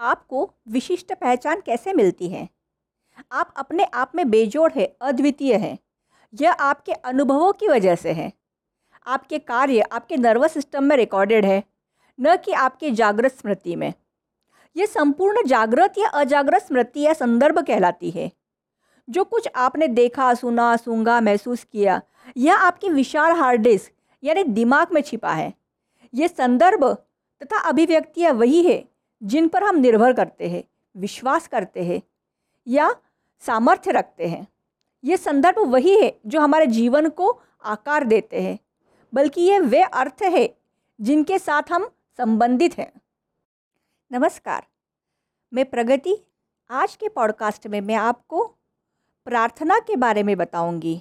आपको विशिष्ट पहचान कैसे मिलती है? आप अपने आप में बेजोड़ है, अद्वितीय हैं। यह आपके अनुभवों की वजह से है। आपके कार्य आपके नर्वस सिस्टम में रिकॉर्डेड है, न कि आपके जागृत स्मृति में। यह संपूर्ण जागृत या अजागृत स्मृति या संदर्भ कहलाती है। जो कुछ आपने देखा, सुना सूँगा महसूस किया, यह आपकी विशाल हार्ड डिस्क यानी दिमाग में छिपा है। यह संदर्भ तथा अभिव्यक्तियाँ वही है जिन पर हम निर्भर करते हैं, विश्वास करते हैं या सामर्थ्य रखते हैं, ये संदर्भ वही है जो हमारे जीवन को आकार देते हैं, बल्कि ये वे अर्थ है जिनके साथ हम संबंधित हैं। नमस्कार, मैं प्रगति। आज के पॉडकास्ट में मैं आपको प्रार्थना के बारे में बताऊँगी।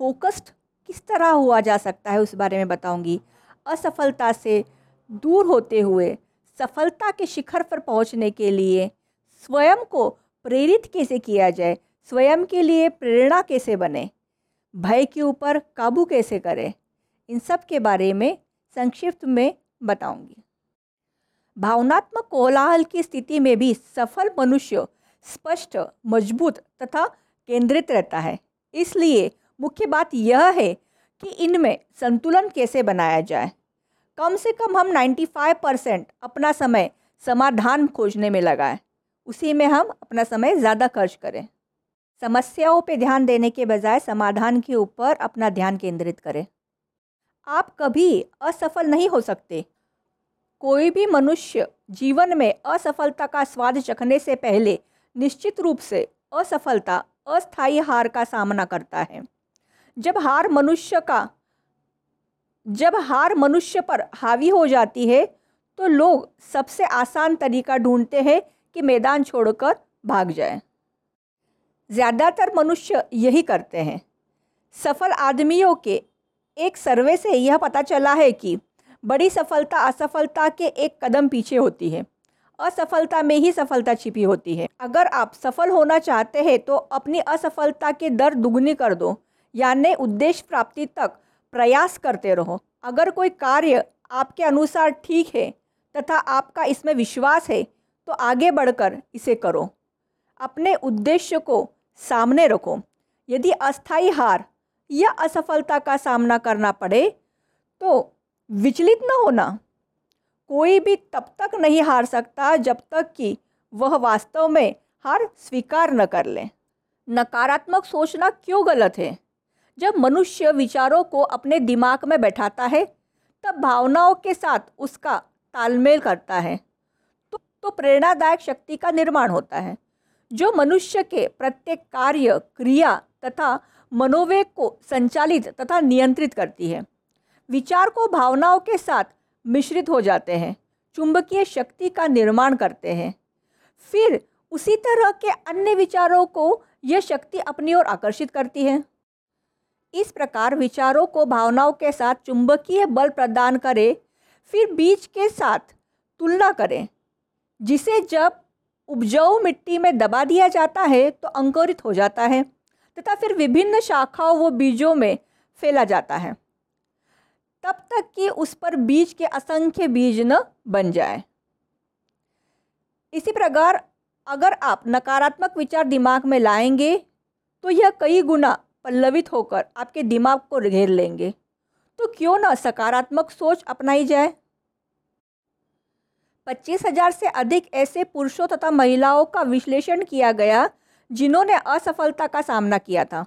फोकस्ड किस तरह हुआ जा सकता है उस बारे में बताऊँगी। असफलता से दूर होते हुए सफलता के शिखर पर पहुँचने के लिए स्वयं को प्रेरित कैसे किया जाए? स्वयं के लिए प्रेरणा कैसे बने? भय के ऊपर काबू कैसे करें? इन सब के बारे में संक्षिप्त में बताऊँगी। भावनात्मक कोलाहल की स्थिति में भी सफल मनुष्य स्पष्ट, मज़बूत तथा केंद्रित रहता है। इसलिए मुख्य बात यह है कि इनमें संतुलन कैसे बनाया जाए? कम से कम हम 95 परसेंट अपना समय समाधान खोजने में लगाएँ। उसी में हम अपना समय ज़्यादा खर्च करें। समस्याओं पर ध्यान देने के बजाय समाधान के ऊपर अपना ध्यान केंद्रित करें। आप कभी असफल नहीं हो सकते। कोई भी मनुष्य जीवन में असफलता का स्वाद चखने से पहले निश्चित रूप से असफलता, अस्थायी हार का सामना करता है। जब हार मनुष्य का जब हार मनुष्य पर हावी हो जाती है तो लोग सबसे आसान तरीका ढूंढते हैं कि मैदान छोड़कर भाग जाए। ज़्यादातर मनुष्य यही करते हैं। सफल आदमियों के एक सर्वे से यह पता चला है कि बड़ी सफलता असफलता के एक कदम पीछे होती है। असफलता में ही सफलता छिपी होती है। अगर आप सफल होना चाहते हैं तो अपनी असफलता के दर दुगनी कर दो, यानी उद्देश्य प्राप्ति तक प्रयास करते रहो। अगर कोई कार्य आपके अनुसार ठीक है तथा आपका इसमें विश्वास है तो आगे बढ़कर इसे करो। अपने उद्देश्य को सामने रखो। यदि अस्थाई हार या असफलता का सामना करना पड़े तो विचलित न होना। कोई भी तब तक नहीं हार सकता जब तक कि वह वास्तव में हार स्वीकार न कर ले। नकारात्मक सोचना क्यों गलत है? जब मनुष्य विचारों को अपने दिमाग में बैठाता है तब भावनाओं के साथ उसका तालमेल करता है। तो, तो प्रेरणादायक शक्ति का निर्माण होता है जो मनुष्य के प्रत्येक कार्य क्रिया तथा मनोवेग को संचालित तथा नियंत्रित करती है। विचार को भावनाओं के साथ मिश्रित हो जाते हैं चुंबकीय शक्ति का निर्माण करते हैं। फिर उसी तरह के अन्य विचारों को यह शक्ति अपनी ओर आकर्षित करती है। इस प्रकार विचारों को भावनाओं के साथ चुंबकीय बल प्रदान करें, फिर बीज के साथ तुलना करें, जिसे जब उपजाऊ मिट्टी में दबा दिया जाता है तो अंकुरित हो जाता है तथा फिर विभिन्न शाखाओं व बीजों में फैला जाता है। तब तक कि उस पर बीज के असंख्य बीज न बन जाए। इसी प्रकार अगर आप नकारात्मक विचार दिमाग में लाएँगे तो यह कई गुना पल्लवित होकर आपके दिमाग को घेर लेंगे। तो क्यों ना सकारात्मक सोच अपनाई जाए? पच्चीस हज़ार से अधिक ऐसे पुरुषों तथा महिलाओं का विश्लेषण किया गया, जिन्होंने असफलता का सामना किया था।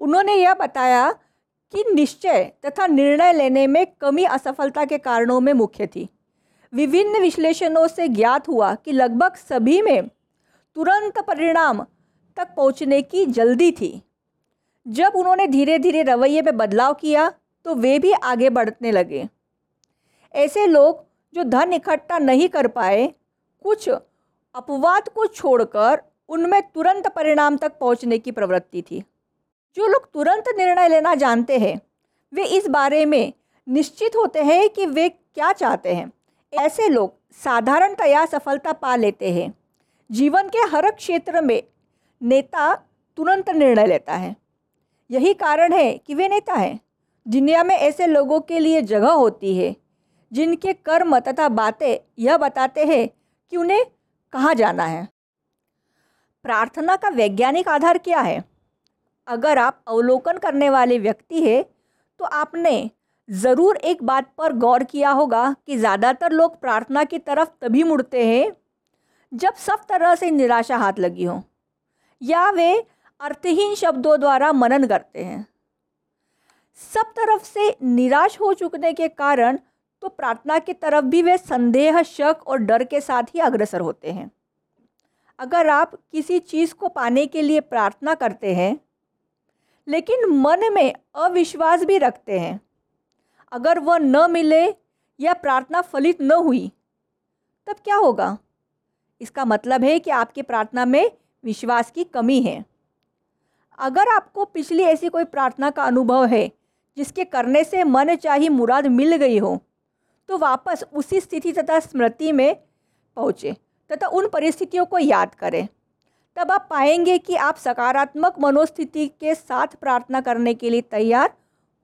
उन्होंने यह बताया कि निश्चय तथा निर्णय लेने में कमी असफलता के कारणों में मुख्य थी। विभिन्न विश्लेषणों से ज्ञात हुआ कि लगभग सभी में तुरंत परिणाम तक पहुँचने की जल्दी थी। जब उन्होंने धीरे धीरे रवैये में बदलाव किया तो वे भी आगे बढ़ने लगे। ऐसे लोग जो धन इकट्ठा नहीं कर पाए, कुछ अपवाद को छोड़कर उनमें तुरंत परिणाम तक पहुँचने की प्रवृत्ति थी। जो लोग तुरंत निर्णय लेना जानते हैं, वे इस बारे में निश्चित होते हैं कि वे क्या चाहते हैं। ऐसे लोग साधारणतया सफलता पा लेते हैं। जीवन के हर क्षेत्र में नेता तुरंत निर्णय लेता है। यही कारण है कि वे नेता हैं। दुनिया में ऐसे लोगों के लिए जगह होती है, जिनके कर्म तथा बातें यह बताते हैं कि उन्हें कहाँ जाना है। प्रार्थना का वैज्ञानिक आधार क्या है? अगर आप अवलोकन करने वाले व्यक्ति हैं तो आपने ज़रूर एक बात पर गौर किया होगा कि ज़्यादातर लोग प्रार्थना की तरफ़ तभी मुड़ते हैं जब सब तरह से निराशा हाथ लगी हो, या वे अर्थहीन शब्दों द्वारा मनन करते हैं। सब तरफ़ से निराश हो चुकने के कारण तो प्रार्थना की तरफ़ भी वे संदेह, शक और डर के साथ ही अग्रसर होते हैं। अगर आप किसी चीज़ को पाने के लिए प्रार्थना करते हैं, लेकिन मन में अविश्वास भी रखते हैं, अगर वह न मिले या प्रार्थना फलित न हुई, तब क्या होगा? इसका मतलब है कि आपकी प्रार्थना में विश्वास की कमी है। अगर आपको पिछली ऐसी कोई प्रार्थना का अनुभव है, जिसके करने से मन चाही मुराद मिल गई हो तो वापस उसी स्थिति तथा स्मृति में पहुँचे तथा उन परिस्थितियों को याद करें। तब आप पाएँगे कि आप सकारात्मक मनोस्थिति के साथ प्रार्थना करने के लिए तैयार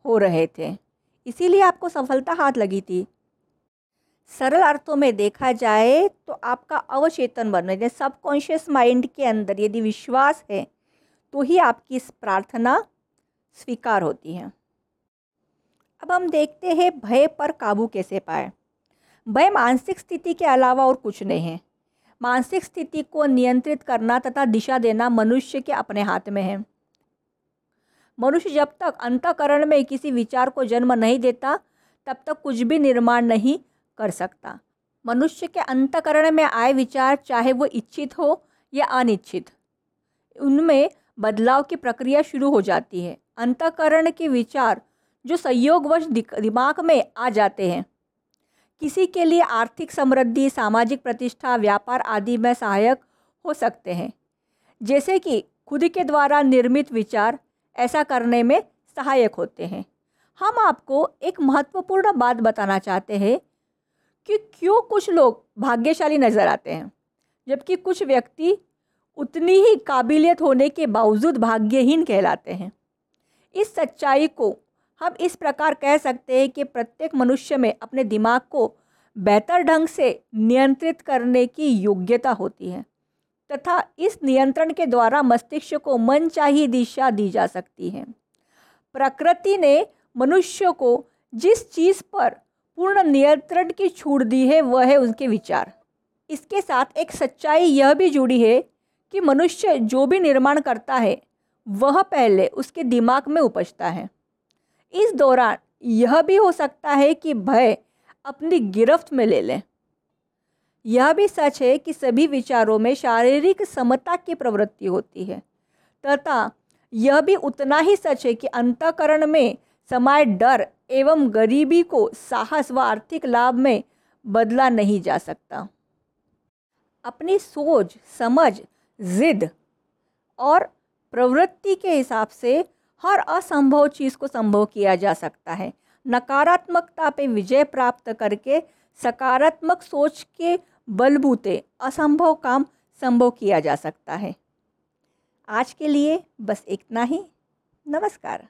हो रहे थे। इसीलिए आपको सफलता हाथ लगी थी। सरल अर्थों में देखा जाए तो आपका अवचेतन मन सबकॉन्शियस माइंड के अंदर यदि विश्वास है तो ही आपकी इस प्रार्थना स्वीकार होती है। अब हम देखते हैं भय पर काबू कैसे पाए। भय मानसिक स्थिति के अलावा और कुछ नहीं है। मानसिक स्थिति को नियंत्रित करना तथा दिशा देना मनुष्य के अपने हाथ में है। मनुष्य जब तक अंतकरण में किसी विचार को जन्म नहीं देता, तब तक कुछ भी निर्माण नहीं कर सकता। मनुष्य के अंतकरण में आए विचार, चाहे वो इच्छित हो या अनिच्छित, उनमें बदलाव की प्रक्रिया शुरू हो जाती है। अंतकरण के विचार जो संयोगवश दिमाग में आ जाते हैं। किसी के लिए आर्थिक समृद्धि, सामाजिक प्रतिष्ठा, व्यापार आदि में सहायक हो सकते हैं। जैसे कि खुद के द्वारा निर्मित विचार, ऐसा करने में सहायक होते हैं। हम आपको एक महत्वपूर्ण बात बताना चाहते हैं कि क्यों कुछ लोग भाग्यशाली नज़र आते हैं, जबकि कुछ व्यक्ति उतनी ही काबिलियत होने के बावजूद भाग्यहीन कहलाते हैं। इस सच्चाई को हम इस प्रकार कह सकते हैं कि प्रत्येक मनुष्य में अपने दिमाग को बेहतर ढंग से नियंत्रित करने की योग्यता होती है, तथा इस नियंत्रण के द्वारा मस्तिष्क को मन चाहिए दिशा दी जा सकती है। प्रकृति ने मनुष्य को जिस चीज़ पर पूर्ण नियंत्रण की छूट दी है, वह है उनके विचार। इसके साथ एक सच्चाई यह भी जुड़ी है कि मनुष्य जो भी निर्माण करता है, वह पहले उसके दिमाग में उपजता है। इस दौरान यह भी हो सकता है कि भय अपनी गिरफ्त में ले लें। यह भी सच है कि सभी विचारों में शारीरिक समता की प्रवृत्ति होती है, तथा यह भी उतना ही सच है कि अंतकरण में समाये डर एवं गरीबी को साहस व आर्थिक लाभ में बदला नहीं जा सकता। अपनी सोच, समझ जिद और प्रवृत्ति के हिसाब से हर असंभव चीज़ को संभव किया जा सकता है। नकारात्मकता पे विजय प्राप्त करके सकारात्मक सोच के बलबूते असंभव काम संभव किया जा सकता है। आज के लिए बस इतना ही। नमस्कार।